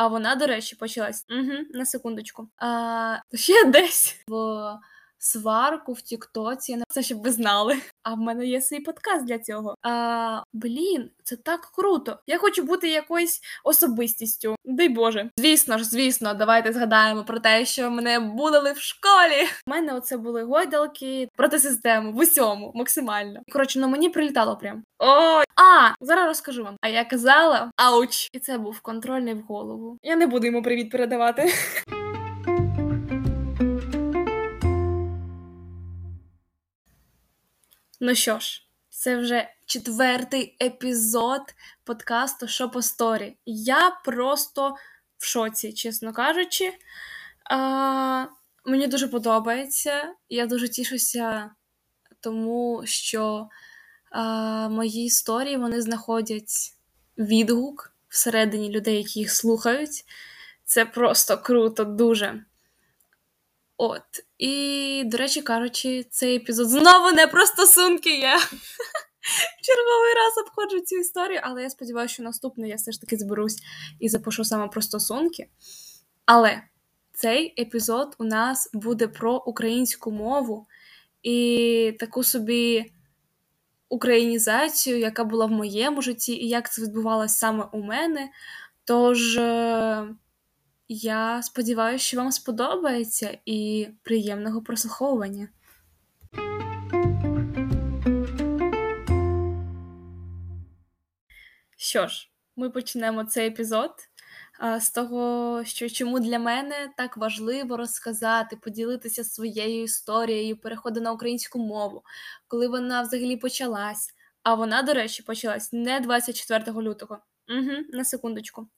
А вона, до речі, почалась угу, на секундочку. А, Ще десь в сварку в Тіктоці. Це щоб ви знали. А в мене є свій подкаст для цього. А, Блін, це так круто. Я хочу бути якоюсь особистістю. Дай Боже. Звісно ж, звісно, давайте згадаємо про те, що мене булили в школі. У мене оце були гойдалки проти системи в усьому, максимально. Коротше, ну мені прилітало прям. Ой, а зараз розкажу вам. А я казала ауч, і це був контрольний в голову. Я не буду йому привіт передавати. Ну що ж, це вже четвертий епізод подкасту «Що по сторі. Я просто в шоці, чесно кажучи. А, Мені дуже подобається. Я дуже тішуся, тому що а, мої історії вони знаходять відгук всередині людей, які їх слухають. Це просто круто, дуже. От. І, до речі, кажучи, цей епізод знову не про стосунки. Я черговий раз обходжу цю історію, але я сподіваюся, що наступний я все ж таки зберусь і запишу саме про стосунки. Але цей епізод у нас буде про українську мову і таку собі українізацію, яка була в моєму житті, і як це відбувалося саме у мене. Тож. Я сподіваюся, що вам сподобається і приємного прослуховування. Що ж, ми почнемо цей епізод з того, що чому для мене так важливо розказати, поділитися своєю історією, переходу на українську мову, коли вона взагалі почалась. А вона, до речі, почалась не 24 лютого. Угу, На секундочку.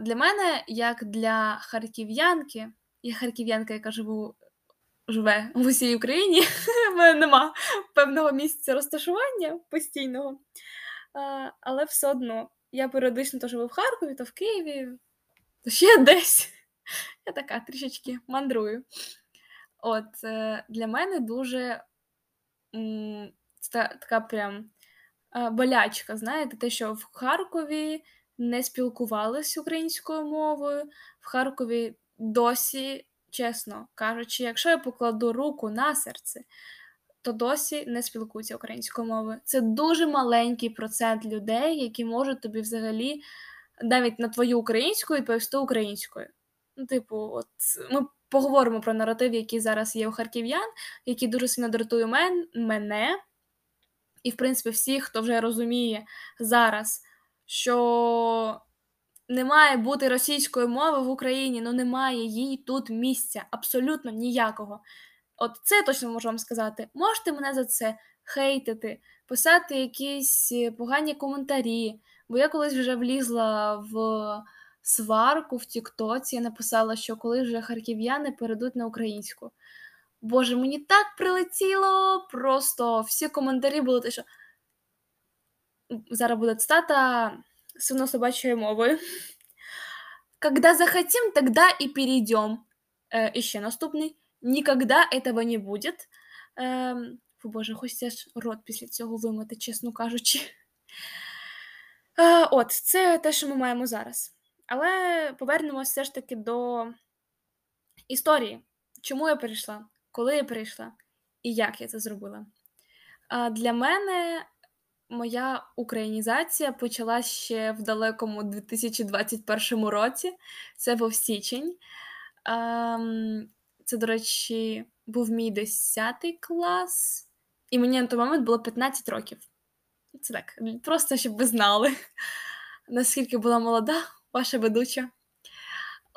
Для мене, як для харків'янки, я харків'янка, яка живу, живе в усій Україні, в мене нема певного місця розташування постійного. Але все одно я періодично то живу в Харкові, то в Києві, то ще десь. Я така трішечки мандрую. От е, для мене дуже м, така прям болячка, знаєте, те, що в Харкові не спілкувалися українською мовою. В Харкові досі, чесно кажучи, якщо я покладу руку на серце, то досі не спілкуються українською мовою. Це дуже маленький процент людей, які можуть тобі взагалі навіть на твою українську відповісти українською. Ну, типу, от ми поговоримо про наратив, який зараз є у харків'ян, який дуже сильно дратує мен, мене. І, в принципі, всіх, хто вже розуміє зараз що не має бути російської мови в Україні, ну немає їй тут місця, абсолютно ніякого. От це я точно можу вам сказати. Можете мене за це хейтити, писати якісь погані коментарі, бо я колись вже влізла в сварку в Тіктоці, я написала, що коли вже харків'яни перейдуть на українську. Боже, мені так прилетіло, просто всі коментарі були те, що зараз буде цитата свино-собачьей мовою. Когда захотим, тогда и перейдем. Э, еще наступний. Никогда этого не будет. Е, Фу, Боже, хочеться ж рот після цього вимити, чесно кажучи. Е, От, це те, що ми маємо зараз. Але повернемося все ж таки до історії. Чому я прийшла? Коли я прийшла? І як я це зробила? Е, для мене Моя українізація почалась ще в далекому 2021 році. Це був січень. Ем, це, до речі, був мій 10 клас, і мені на той момент було 15 років. Це так, просто щоб ви знали, наскільки була молода ваша ведуча.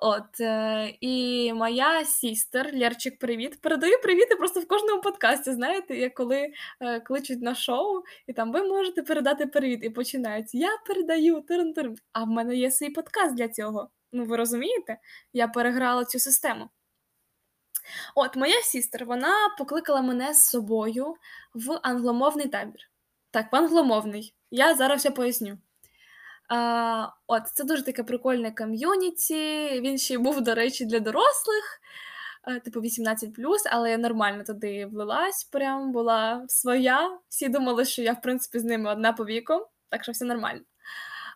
От, е, І моя сістер, Лєрчик, привіт. Передаю привіти просто в кожному подкасті. Знаєте, як коли е, кличуть на шоу, і там ви можете передати привіт, і починають Я передаю тирн-тирн. А в мене є свій подкаст для цього. Ну, ви розумієте? Я переграла цю систему. От, моя сістер, вона покликала мене з собою в англомовний табір. Так, в англомовний. Я зараз все поясню. А, От, це дуже таке прикольне ком'юніті. Він ще й був, до речі, для дорослих, типу 18, але я нормально туди влилась, прям була своя. Всі думали, що я, в принципі, з ними одна по віку, так що все нормально.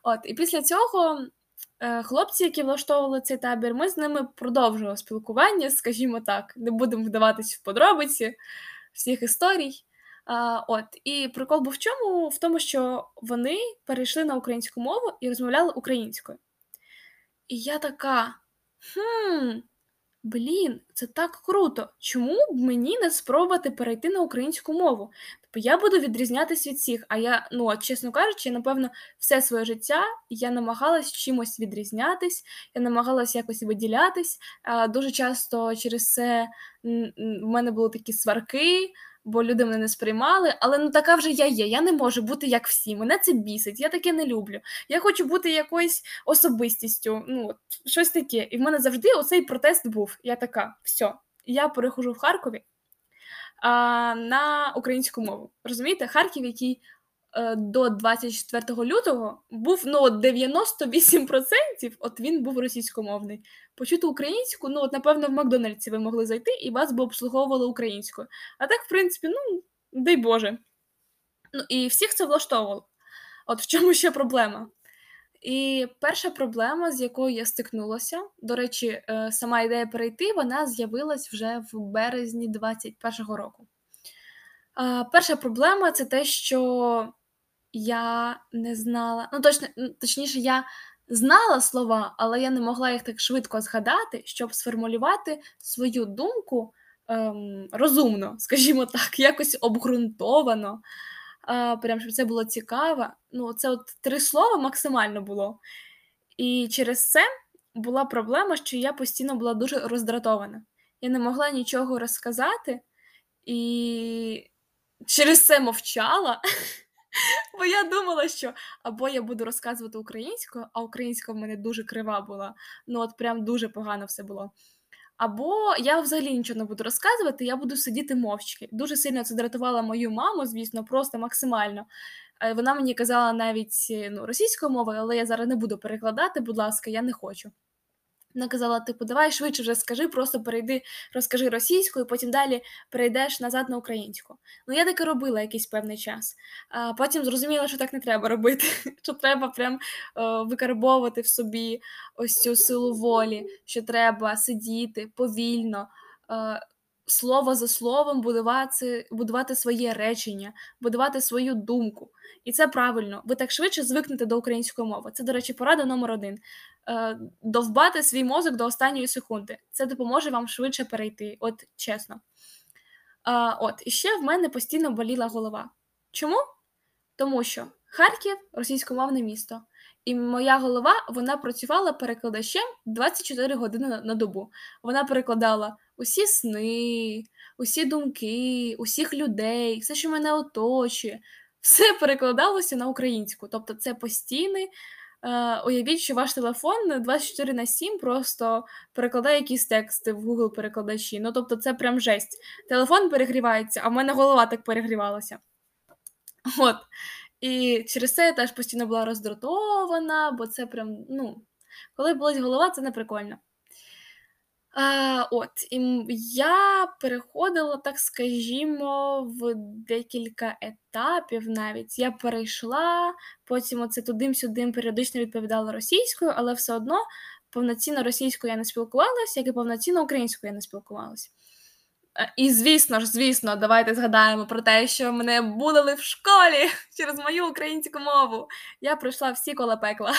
От, І після цього Е, хлопці, які влаштовували цей табір, ми з ними продовжували спілкування, скажімо так, не будемо вдаватись в подробиці всіх історій. А, От, і прикол був в чому? В тому, що вони перейшли на українську мову і розмовляли українською. І я така: хм, блін, це так круто. Чому б мені не спробувати перейти на українську мову? Тобто я буду відрізнятися від всіх. А я, ну от, чесно кажучи, напевно, все своє життя я намагалась чимось відрізнятись, я намагалась якось виділятись. Дуже часто через це в мене були такі сварки бо люди мене не сприймали. Але ну така вже я є. Я не можу бути як всі. Мене це бісить, я таке не люблю. Я хочу бути якоюсь особистістю. Ну, от, щось таке. І в мене завжди оцей протест був. Я така, все, я перехожу в Харкові а, на українську мову. Розумієте, Харків, який до 24 лютого був ну, 98% от він був російськомовний. Почути українську, ну от напевно в Макдональдсі ви могли зайти і вас би обслуговували українською. А так, в принципі, ну дай Боже. Ну і всіх це влаштовувало. От в чому ще проблема? І перша проблема, з якою я стикнулася, до речі, е, сама ідея перейти, вона з'явилась вже в березні 21-го року. Перша проблема це те, що я не знала. Ну, точно, точніше, я знала слова, але я не могла їх так швидко згадати, щоб сформулювати свою думку ем, розумно, скажімо так, якось обґрунтовано. Е, прям щоб це було цікаво. Ну, це от три слова максимально було. І через це була проблема, що я постійно була дуже роздратована. Я не могла нічого розказати і через це мовчала. Бо я думала, що або я буду розказувати українською, а українська в мене дуже крива була. Ну, от прям дуже погано все було. Або я взагалі нічого не буду розказувати, я буду сидіти мовчки. Дуже сильно це дратувало мою маму, звісно, просто максимально. Е, вона мені казала навіть ну, російською мовою, але я зараз не буду перекладати, будь ласка, я не хочу. Вона казала, типу, давай швидше вже скажи, просто перейди, розкажи російською, потім далі перейдеш назад на українську. Ну, я таке робила якийсь певний час. А Потім зрозуміла, що так не треба робити, що треба прям викарбовувати в собі ось цю силу волі, що треба сидіти повільно. Е, Слово за словом будувати будувати своє речення, будувати свою думку. І це правильно. Ви так швидше звикнете до української мови. Це, до речі, порада номер один. Е, довбати свій мозок до останньої секунди. Це допоможе вам швидше перейти, от чесно. От, і ще в мене постійно боліла голова. Чому? Тому що Харків російськомовне місто, і моя голова вона працювала перекладачем 24 години на добу. Вона перекладала усі сни, усі думки, усіх людей, все, що мене оточує, все перекладалося на українську. Тобто, це постійний Е, уявіть, що ваш телефон 24 на 7 просто перекладає якісь тексти в Google перекладачі. Ну, тобто, це прям жесть. Телефон перегрівається, а в мене голова так перегрівалася. От. І через це я теж постійно була роздратована, бо це прям, ну, коли болить голова, це не прикольно. А, От, і я переходила, так скажімо, в декілька етапів навіть. Я перейшла, потім оце тудим-сюдим періодично відповідала російською, але все одно повноцінно російською я не спілкувалася, як і повноцінно українською я не спілкувалася. І, звісно ж, звісно, давайте згадаємо про те, що мене булили в школі через мою українську мову. Я пройшла всі кола пекла.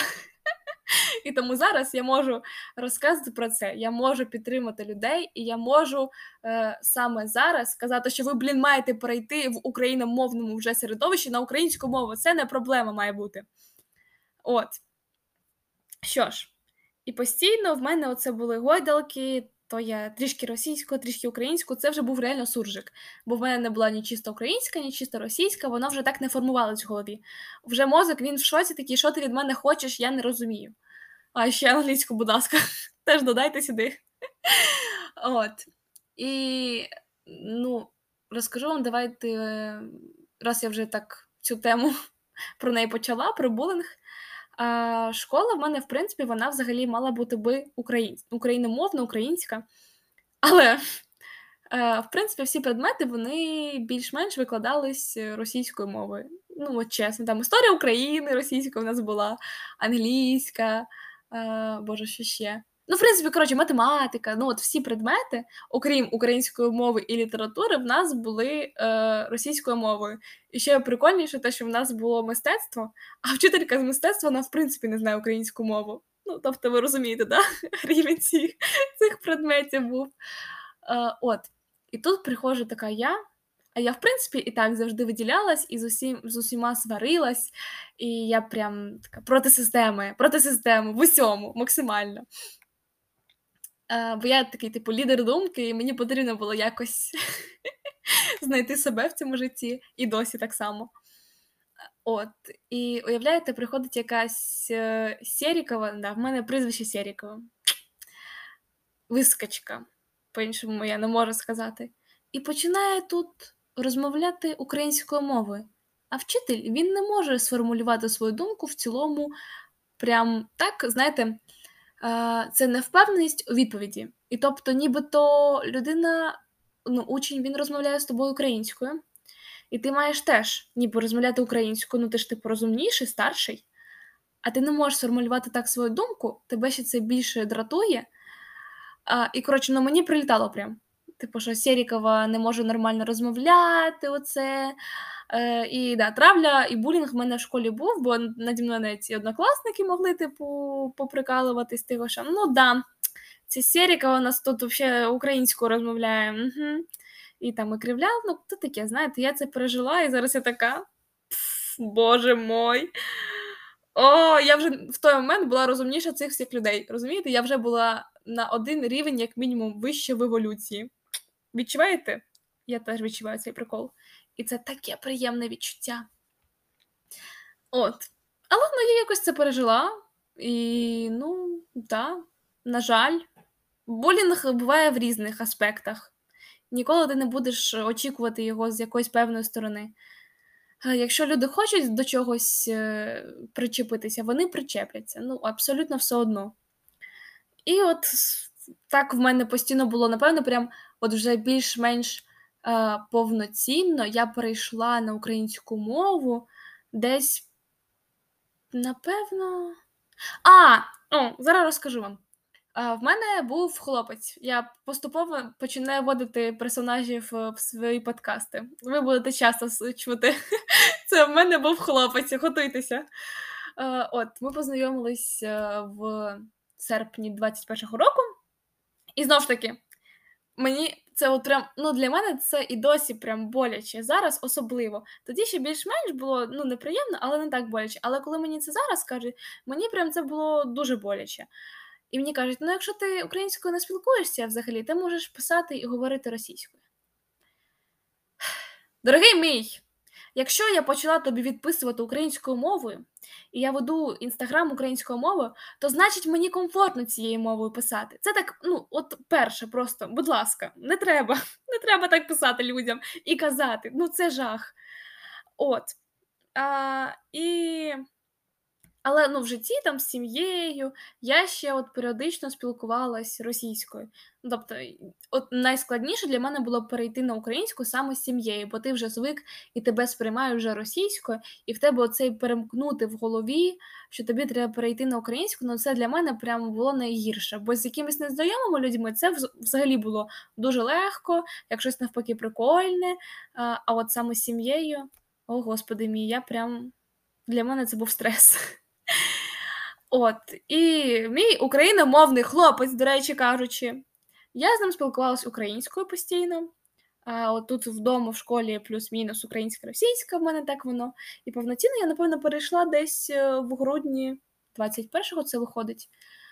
І тому зараз я можу розказати про це. Я можу підтримати людей, і я можу е, саме зараз сказати, що ви, блін, маєте перейти в україномовному вже середовищі на українську мову. Це не проблема має бути. От. Що ж, і постійно в мене оце були гойдалки. То я трішки російську, трішки українську, це вже був реально суржик. Бо в мене не була ні чисто українська, ні чисто російська, воно вже так не формувалось в голові. Вже мозок він в шоці такий, що ти від мене хочеш, я не розумію. А ще англійську, будь ласка, теж додайте сюди. От. І ну, розкажу вам, давайте, раз я вже так цю тему про неї почала, про булінг. А, Школа в мене, в принципі, вона взагалі мала бути би українсь... україномовна, українська. Але, а, в принципі, всі предмети вони більш-менш викладались російською мовою. Ну, от чесно, там історія України російська в нас була, англійська. Е, Боже, що ще? Ну, в принципі, коротше, математика, ну от всі предмети, окрім української мови і літератури, в нас були е, російською мовою. І ще прикольніше, те, що в нас було мистецтво, а вчителька з мистецтва вона, в принципі, не знає українську мову. Ну, тобто, ви розумієте, да? рівень цих, цих предметів був. Е, От. І тут приходжу така я. А я, в принципі, і так завжди виділялась і з усім з усіма сварилась, і я прям така проти системи, проти системи в усьому максимально. Е, Бо я такий, типу, лідер думки, і мені потрібно було якось знайти себе в цьому житті, і досі так само. От, і уявляєте, приходить якась е, Серікова, да, в мене прізвище Серікова. Вискочка, по-іншому я не можу сказати. І починає тут розмовляти українською мовою. А вчитель він не може сформулювати свою думку в цілому, прям так, знаєте, це невпевненість у відповіді. І тобто, нібито людина, ну, учень він розмовляє з тобою українською, і ти маєш теж ніби розмовляти українською, ну ти ж типу розумніший, старший, а ти не можеш сформулювати так свою думку, тебе ще це більше дратує. А, І, коротше, ну мені прилітало прям. Типу, що Серікова не може нормально розмовляти. оце. Е, І да, травля і булінг в мене в школі був, бо наді мною навіть і однокласники могли типу, поприкалуватись типу, що ну да, це Серікова у нас тут взагалі українською розмовляє. Угу. І там і кривляв, ну то таке, знаєте, я це пережила, і зараз я така. Боже мой. О, я вже в той момент була розумніша цих всіх людей. Розумієте, я вже була на один рівень, як мінімум, вище в еволюції. Відчуваєте? Я теж відчуваю цей прикол. І це таке приємне відчуття. От. Але ну, я якось це пережила. І, ну, так, на жаль, булінг буває в різних аспектах. Ніколи ти не будеш очікувати його з якоїсь певної сторони. Якщо люди хочуть до чогось е, причепитися, вони причепляться. Ну, абсолютно все одно. І от так в мене постійно було, напевно, прям от вже більш-менш е, повноцінно я перейшла на українську мову десь, напевно. А, о, зараз розкажу вам. Е, в мене був хлопець. Я поступово починаю вводити персонажів в свої подкасти. Ви будете часто чути. Це в мене був хлопець, готуйтеся. Е, от, ми познайомились е, в серпні 21-го року. І знову ж таки, мені це от прям, ну для мене це і досі прям боляче. Зараз особливо. Тоді ще більш-менш було ну, неприємно, але не так боляче. Але коли мені це зараз кажуть, мені прям це було дуже боляче. І мені кажуть, ну якщо ти українською не спілкуєшся взагалі, ти можеш писати і говорити російською. Дорогий мій, якщо я почала тобі відписувати українською мовою, і я веду інстаграм українською мовою, то значить мені комфортно цією мовою писати. Це так, ну, от перше, просто, будь ласка, не треба, не треба так писати людям і казати. Ну, це жах. От. А, І але ну, в житті там з сім'єю я ще от періодично спілкувалась російською. Ну, тобто, от найскладніше для мене було перейти на українську саме з сім'єю, бо ти вже звик і тебе сприймають вже російською, і в тебе оцей перемкнути в голові, що тобі треба перейти на українську, ну це для мене прямо було найгірше. Бо з якимись незнайомими людьми це взагалі було дуже легко, як щось навпаки прикольне. А от саме з сім'єю, о господи мій, я прям для мене це був стрес. От, і мій україномовний хлопець, до речі кажучи, я з ним спілкувалася українською постійно. А от тут вдома в школі плюс-мінус українська російська в мене так воно. І повноцінно я, напевно, перейшла десь е, в грудні 21-го це виходить.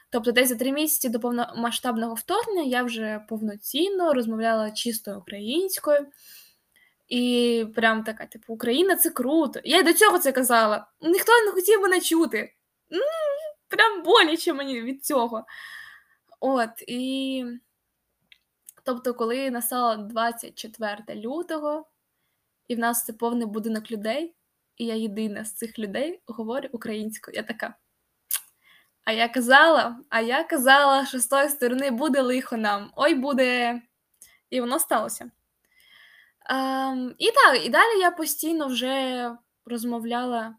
Тобто, десь за три місяці до повномасштабного вторгнення я вже повноцінно розмовляла чисто українською. І прям така, типу, Україна це круто. Я й до цього це казала. Ніхто не хотів мене чути прям боляче мені від цього. От, і. Тобто, коли настало 24 лютого, і в нас це повний будинок людей, і я єдина з цих людей говорю українською. Я така. А я казала, а я казала, що з тої сторони буде лихо нам. Ой буде. І воно сталося. Um, і так, і далі я постійно вже розмовляла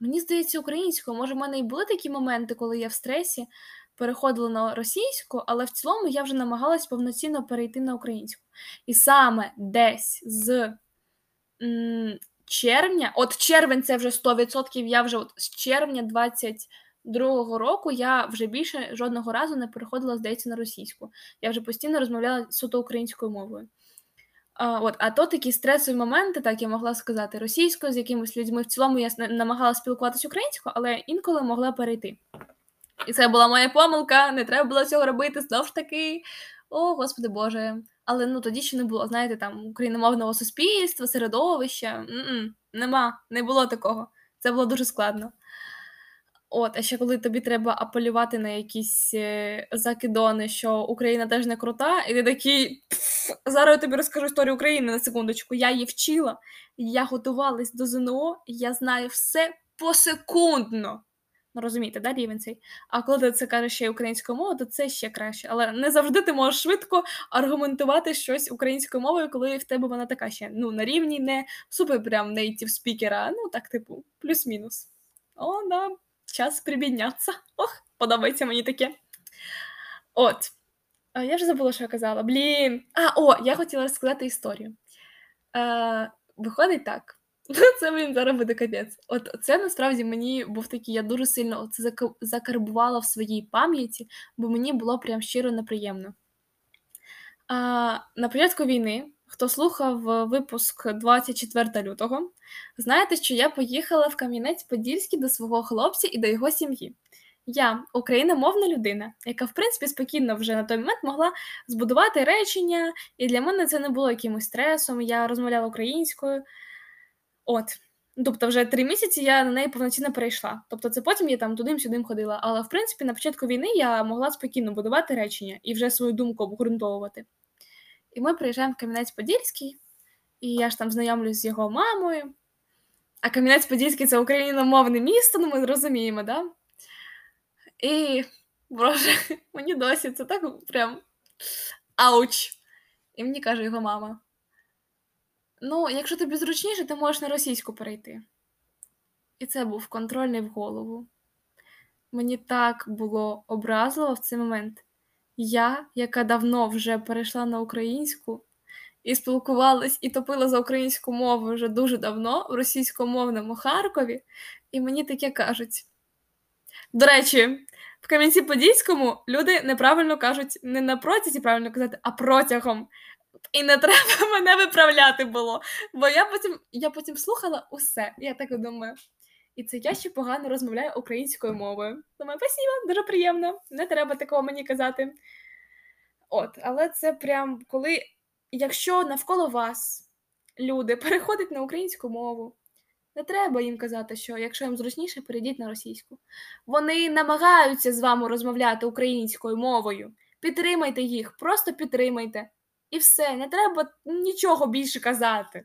Мені здається, українською. Може, в мене і були такі моменти, коли я в стресі переходила на російську, але в цілому я вже намагалась повноцінно перейти на українську. І саме десь з м, червня, от червень це вже 100%, я вже от з червня 22-го року я вже більше жодного разу не переходила, здається, на російську. Я вже постійно розмовляла суто українською мовою. От, а то такі стресові моменти, так я могла сказати російською з якимись людьми. В цілому я намагалася спілкуватися українською, але інколи могла перейти. І це була моя помилка, не треба було цього робити знов ж таки. О, господи Боже. Але ну тоді ще не було, знаєте, там україномовного суспільства, середовища. М-м, Нема, не було такого. Це було дуже складно. От, а ще коли тобі треба апелювати на якісь е, закидони, що Україна теж не крута, і ти такий зараз я тобі розкажу історію України на секундочку. Я її вчила, я готувалась до ЗНО, я знаю все посекундно. Ну, розумієте, да, рівень цей? А коли ти це кажеш ще українською мовою, то це ще краще. Але не завжди ти можеш швидко аргументувати щось українською мовою, коли в тебе вона така ще ну, на рівні не супер прям нейтів спікера, ну так, типу, плюс-мінус. О, да, час прибідняться. Ох, подобається мені таке. От. Я вже забула, що я казала. Блін. А, о, я хотіла розказати історію. Е, Виходить так. Це блін, зараз буде капець. От це насправді мені був такий, я дуже сильно це закарбувала в своїй пам'яті, бо мені було прям щиро неприємно. А, На початку війни, хто слухав випуск 24 лютого, знаєте, що я поїхала в Кам'янець-Подільський до свого хлопця і до його сім'ї. Я україномовна людина, яка, в принципі, спокійно вже на той момент могла збудувати речення, і для мене це не було якимось стресом. Я розмовляла українською. От. Тобто, вже три місяці я на неї повноцінно перейшла. Тобто, це потім я там туди-сюди ходила. Але в принципі на початку війни я могла спокійно будувати речення і вже свою думку обґрунтовувати. І ми приїжджаємо в Кам'янець-Подільський, і я ж там знайомлюсь з його мамою. А Кам'янець-Подільський це україномовне місто, ну ми зрозуміємо, да? І, боже, мені досі це так прям ауч. І мені каже його мама: Ну, якщо тобі зручніше, ти можеш на російську перейти. І це був контрольний в голову. Мені так було образливо в цей момент. Я, яка давно вже перейшла на українську і спілкувалась і топила за українську мову вже дуже давно в російськомовному Харкові, і мені таке кажуть. До речі, в Кам'янці-Подільському люди неправильно кажуть не на протязі правильно казати, а протягом. І не треба мене виправляти було. Бо я потім я потім слухала усе. Я так думаю. І це я ще погано розмовляю українською мовою. Думаю, спасибо, дуже приємно, не треба такого мені казати. От, але це прям коли, якщо навколо вас люди переходять на українську мову, не треба їм казати, що якщо їм зручніше, перейдіть на російську. Вони намагаються з вами розмовляти українською мовою. Підтримайте їх, просто підтримайте. І все, не треба нічого більше казати.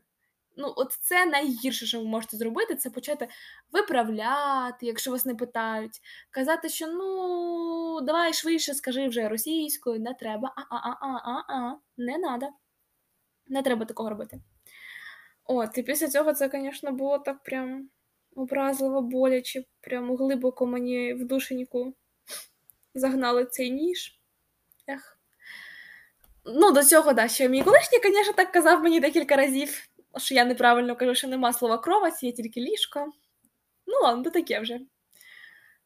Ну, от це найгірше, що ви можете зробити, це почати виправляти, якщо вас не питають, казати, що ну, давай швидше скажи вже російською, не треба. А-а-а-а-а, не треба. Не треба такого робити. От, і після цього це, звісно, було так прям образливо, боляче, прямо глибоко мені в душеньку загнали цей ніж. Ех. Ну, до цього, да, що мій колишній, звісно, так казав мені декілька разів, що я неправильно кажу, що нема слова кровать, є тільки ліжко. Ну, ладно, то таке вже.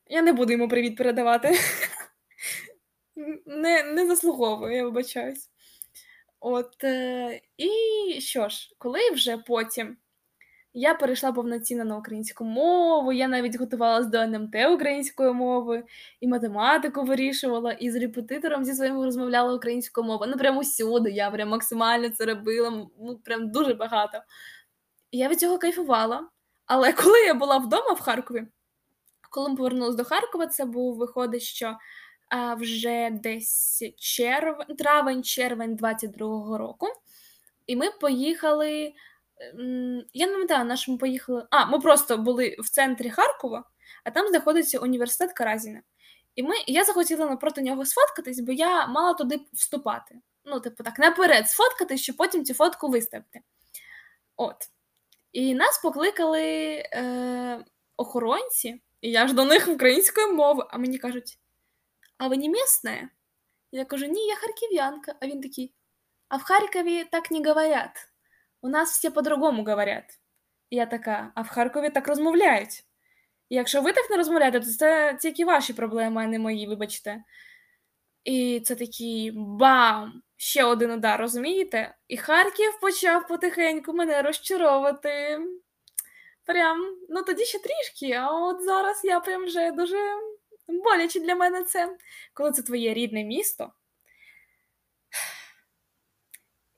Я не буду йому привіт передавати. Не не заслуговую, я вибачаюсь. От, е, І що ж, коли вже потім я перейшла повноцінно на українську мову, я навіть готувалася до НМТ українською мовою, і математику вирішувала, і з репетитором зі своїм розмовляла українською мовою. Ну, прямо усюди, я прям максимально це робила, ну прям дуже багато. Я від цього кайфувала. Але коли я була вдома в Харкові, коли ми повернулися до Харкова, це був виходить, що а, вже десь червень, травень-червень 22-го року. І ми поїхали. Я не пам'ятаю, на ми поїхали. А, ми просто були в центрі Харкова, а там знаходиться університет Каразіна. І ми, я захотіла напроти нього сфоткатись, бо я мала туди вступати. Ну, типу, так, наперед сфоткатись, щоб потім цю фотку виставити. От. І нас покликали е, охоронці, і я ж до них українською мовою, а мені кажуть: а ви не місна? Я кажу, ні, я харків'янка. А він такий: а в Харкові так не говорять. У нас всі по-другому говорять. Я така, а в Харкові так розмовляють. Якщо ви так не розмовляєте, то це тільки ваші проблеми, а не мої, вибачте. І це такий бам! Ще один удар, розумієте? І Харків почав потихеньку мене розчаровувати. Прям, ну тоді ще трішки, а от зараз я прям вже дуже боляче для мене це. Коли це твоє рідне місто.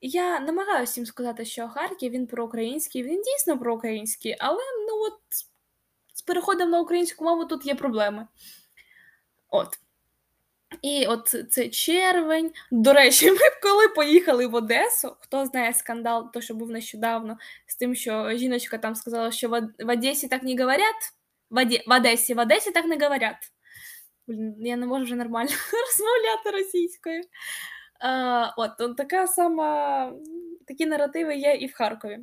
Я намагаюся всім сказати, що Харків він проукраїнський, він дійсно проукраїнський, але ну от з переходом на українську мову тут є проблеми. От. І от це червень. До речі, ми коли поїхали в Одесу, хто знає скандал, то що був нещодавно, з тим, що жіночка там сказала, що в Одесі так не говорять. В Одесі, в Одесі так не говорять. Блін, я не можу вже нормально розмовляти російською. От така сама, такі наративи є і в Харкові.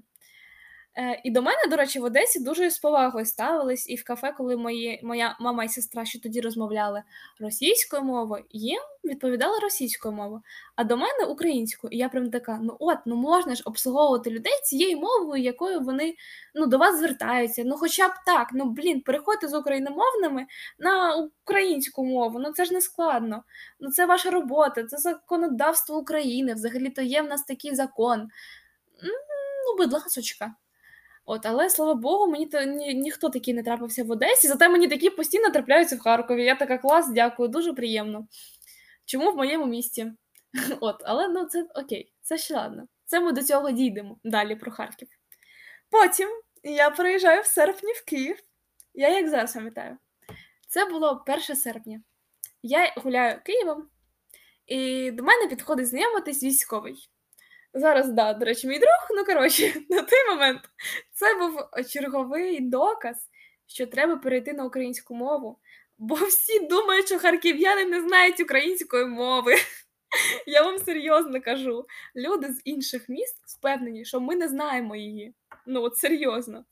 Е, І до мене, до речі, в Одесі дуже з повагою ставились, і в кафе, коли мої, моя мама і сестра, що тоді розмовляли російською мовою, їм відповідали російською мовою, а до мене українською. І я прям така: ну от, ну можна ж обслуговувати людей цією мовою, якою вони ну, до вас звертаються. Ну, хоча б так, ну блін, переходьте з україномовними на українську мову. Ну це ж не складно. Ну це ваша робота, це законодавство України. Взагалі то є в нас такий закон. Ну, будь ласочка. От, але слава Богу, мені то ні, ніхто такий не трапився в Одесі, зате мені такі постійно трапляються в Харкові. Я така клас, дякую, дуже приємно. Чому в моєму місті? От, Але ну це окей, це ще ладно. Це ми до цього дійдемо далі про Харків. Потім я приїжджаю в серпні в Київ. Я як зараз пам'ятаю. Це було 1 серпня. Я гуляю Києвом, і до мене підходить знайомитись військовий. Зараз, да, до речі, мій друг, ну коротше, на той момент це був черговий доказ, що треба перейти на українську мову, бо всі думають, що харків'яни не знають української мови. Я вам серйозно кажу. Люди з інших міст впевнені, що ми не знаємо її. Ну, от серйозно.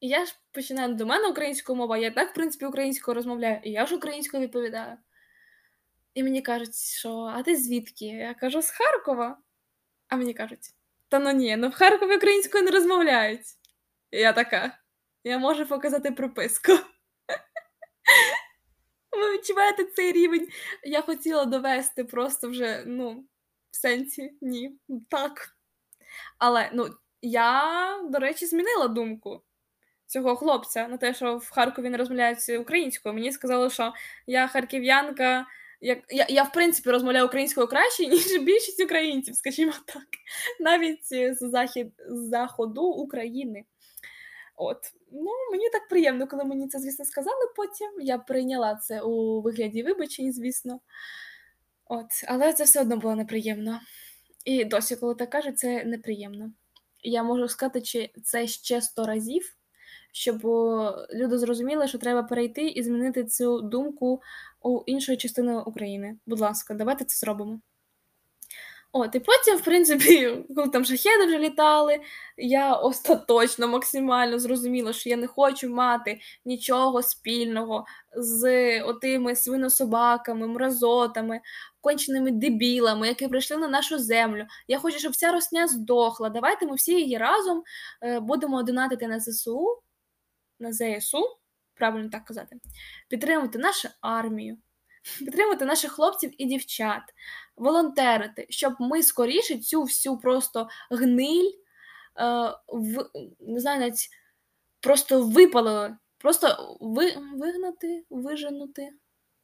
І я ж починаю до мене українською мова, я так, в принципі, українською розмовляю, і я ж українською відповідаю. І мені кажуть, що а ти звідки? Я кажу, з Харкова. А мені кажуть: та ну ні, ну в Харкові українською не розмовляють. І я така, я можу показати прописку. Ви відчуваєте цей рівень? Я хотіла довести просто вже, ну, в сенсі, ні, так. Але ну, я, до речі, змінила думку цього хлопця на те, що в Харкові не розмовляють українською. Мені сказали, що я харків'янка. Як я, я, в принципі, розмовляю українською краще, ніж більшість українців, скажімо так, навіть з захід з заходу України. От, ну мені так приємно, коли мені це, звісно, сказали потім. Я прийняла це у вигляді вибачень, звісно. От, але це все одно було неприємно. І досі, коли так кажуть, це неприємно. Я можу сказати, чи це ще сто разів, щоб люди зрозуміли, що треба перейти і змінити цю думку у іншої частини України. Будь ласка, давайте це зробимо. От, і потім, в принципі, коли там шахеди вже літали, я остаточно максимально зрозуміла, що я не хочу мати нічого спільного з отими свинособаками, мразотами, конченими дебілами, які прийшли на нашу землю. Я хочу, щоб вся росня здохла. Давайте ми всі її разом е, будемо донатити на ЗСУ, на ЗСУ, правильно так казати, підтримувати нашу армію, підтримувати наших хлопців і дівчат, волонтерити, щоб ми скоріше цю всю просто гниль е, в, не знаю, навіть просто випалили, просто ви, вигнати, виженути,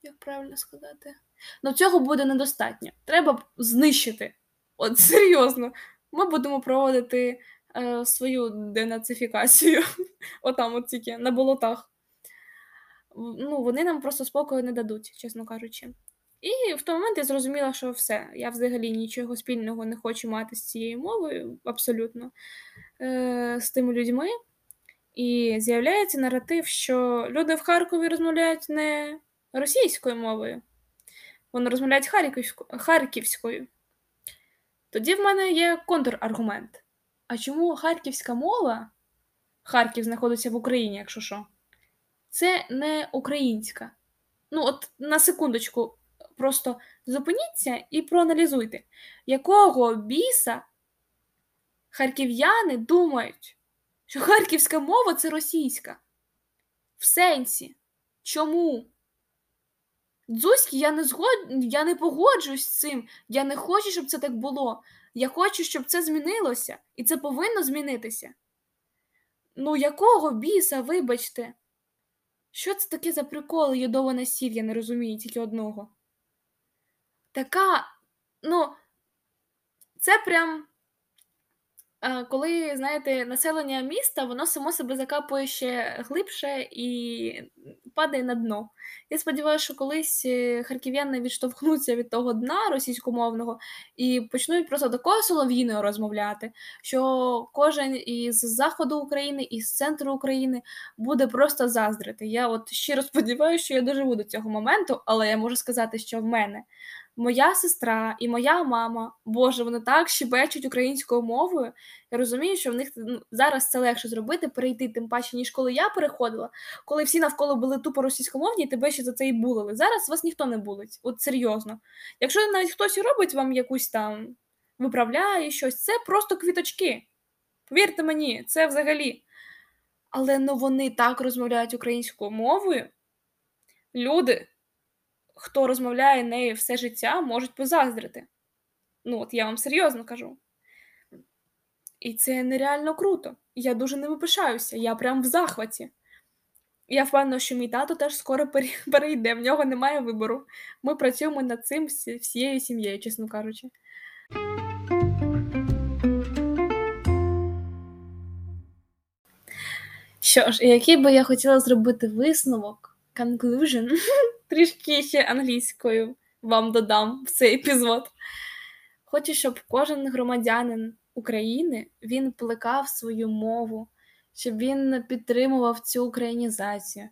як правильно сказати. Ну цього буде недостатньо. Треба знищити. От серйозно, ми будемо проводити е, свою денацифікацію, отам, от тільки на болотах ну, вони нам просто спокою не дадуть, чесно кажучи. І в той момент я зрозуміла, що все, я взагалі нічого спільного не хочу мати з цією мовою, абсолютно, е, з тими людьми. І з'являється наратив, що люди в Харкові розмовляють не російською мовою, вони розмовляють харківською. Тоді в мене є контраргумент. А чому харківська мова Харків знаходиться в Україні, якщо що. Це не українська. Ну, от на секундочку, просто зупиніться і проаналізуйте, якого біса харків'яни думають, що харківська мова це російська. В сенсі. Чому? Дзузькі, я не згод... я не погоджуюсь з цим. Я не хочу, щоб це так було. Я хочу, щоб це змінилося, і це повинно змінитися. Ну, якого біса, вибачте? Що це таке за прикол йодована сіль, я не розумію тільки одного. Така, ну, це прям коли, знаєте, населення міста, воно само себе закапує ще глибше і падає на дно. Я сподіваюся, що колись е, харків'яни відштовхнуться від того дна російськомовного і почнуть просто такою солов'їною розмовляти, що кожен із заходу України і з центру України буде просто заздрити. Я от щиро сподіваюся, що я доживу до цього моменту, але я можу сказати, що в мене моя сестра і моя мама, Боже, вони так щебечуть українською мовою. Я розумію, що в них ну, зараз це легше зробити, перейти, тим паче, ніж коли я переходила, коли всі навколо були тупо російськомовні, і тебе ще за це і булили. Зараз вас ніхто не булить, от серйозно. Якщо навіть хтось робить вам якусь там виправляє щось, це просто квіточки. Повірте мені, це взагалі. Але ну вони так розмовляють українською мовою. Люди хто розмовляє нею все життя, можуть позаздрити. Ну, от я вам серйозно кажу. І це нереально круто. Я дуже ними пишаюся, я прям в захваті. Я впевнена, що мій тато теж скоро перейде, в нього немає вибору. Ми працюємо над цим всією сім'єю, чесно кажучи. Що ж, який би я хотіла зробити висновок, conclusion, трішки ще англійською вам додам в цей епізод. Хочу, щоб кожен громадянин України він плекав свою мову, щоб він підтримував цю українізацію.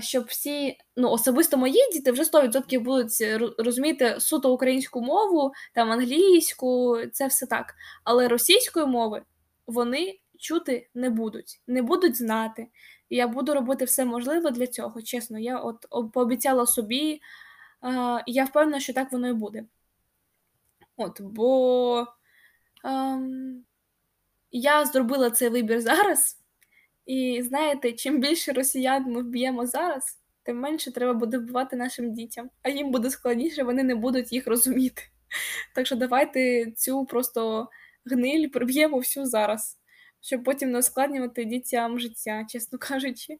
Щоб всі, ну особисто мої діти вже 100% будуть розуміти суто українську мову, там англійську, це все так. Але російської мови вони чути не будуть, не будуть знати. І я буду робити все можливе для цього. Чесно, я от пообіцяла собі, е, і я впевнена, що так воно і буде. От, бо е, я зробила цей вибір зараз, і знаєте, чим більше росіян ми вб'ємо зараз, тим менше треба буде вбивати нашим дітям, а їм буде складніше, вони не будуть їх розуміти. Так що давайте цю просто гниль приб'ємо всю зараз щоб потім не ускладнювати дітям життя, чесно кажучи.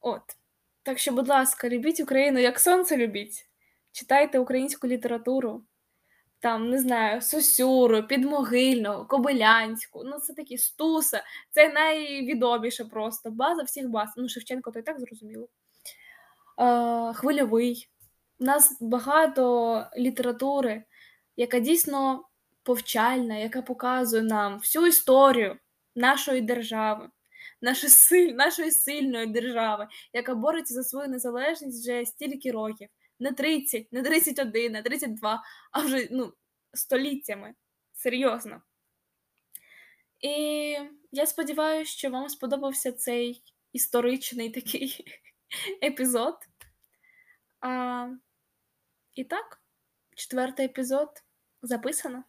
От. Так що, будь ласка, любіть Україну, як сонце любіть. Читайте українську літературу, там, не знаю, Сосюру, Підмогильного, Кобилянську, ну це такі Стуса, це найвідоміше просто. База всіх баз. Ну, Шевченко, то і так зрозуміло. Е, Хвильовий. У нас багато літератури, яка дійсно повчальна, яка показує нам всю історію нашої держави, нашої, силь, нашої сильної держави, яка бореться за свою незалежність вже стільки років. Не 30, не 31, не 32, а вже ну, століттями. Серйозно. І я сподіваюся, що вам сподобався цей історичний такий епізод. А, І так, четвертий епізод записано.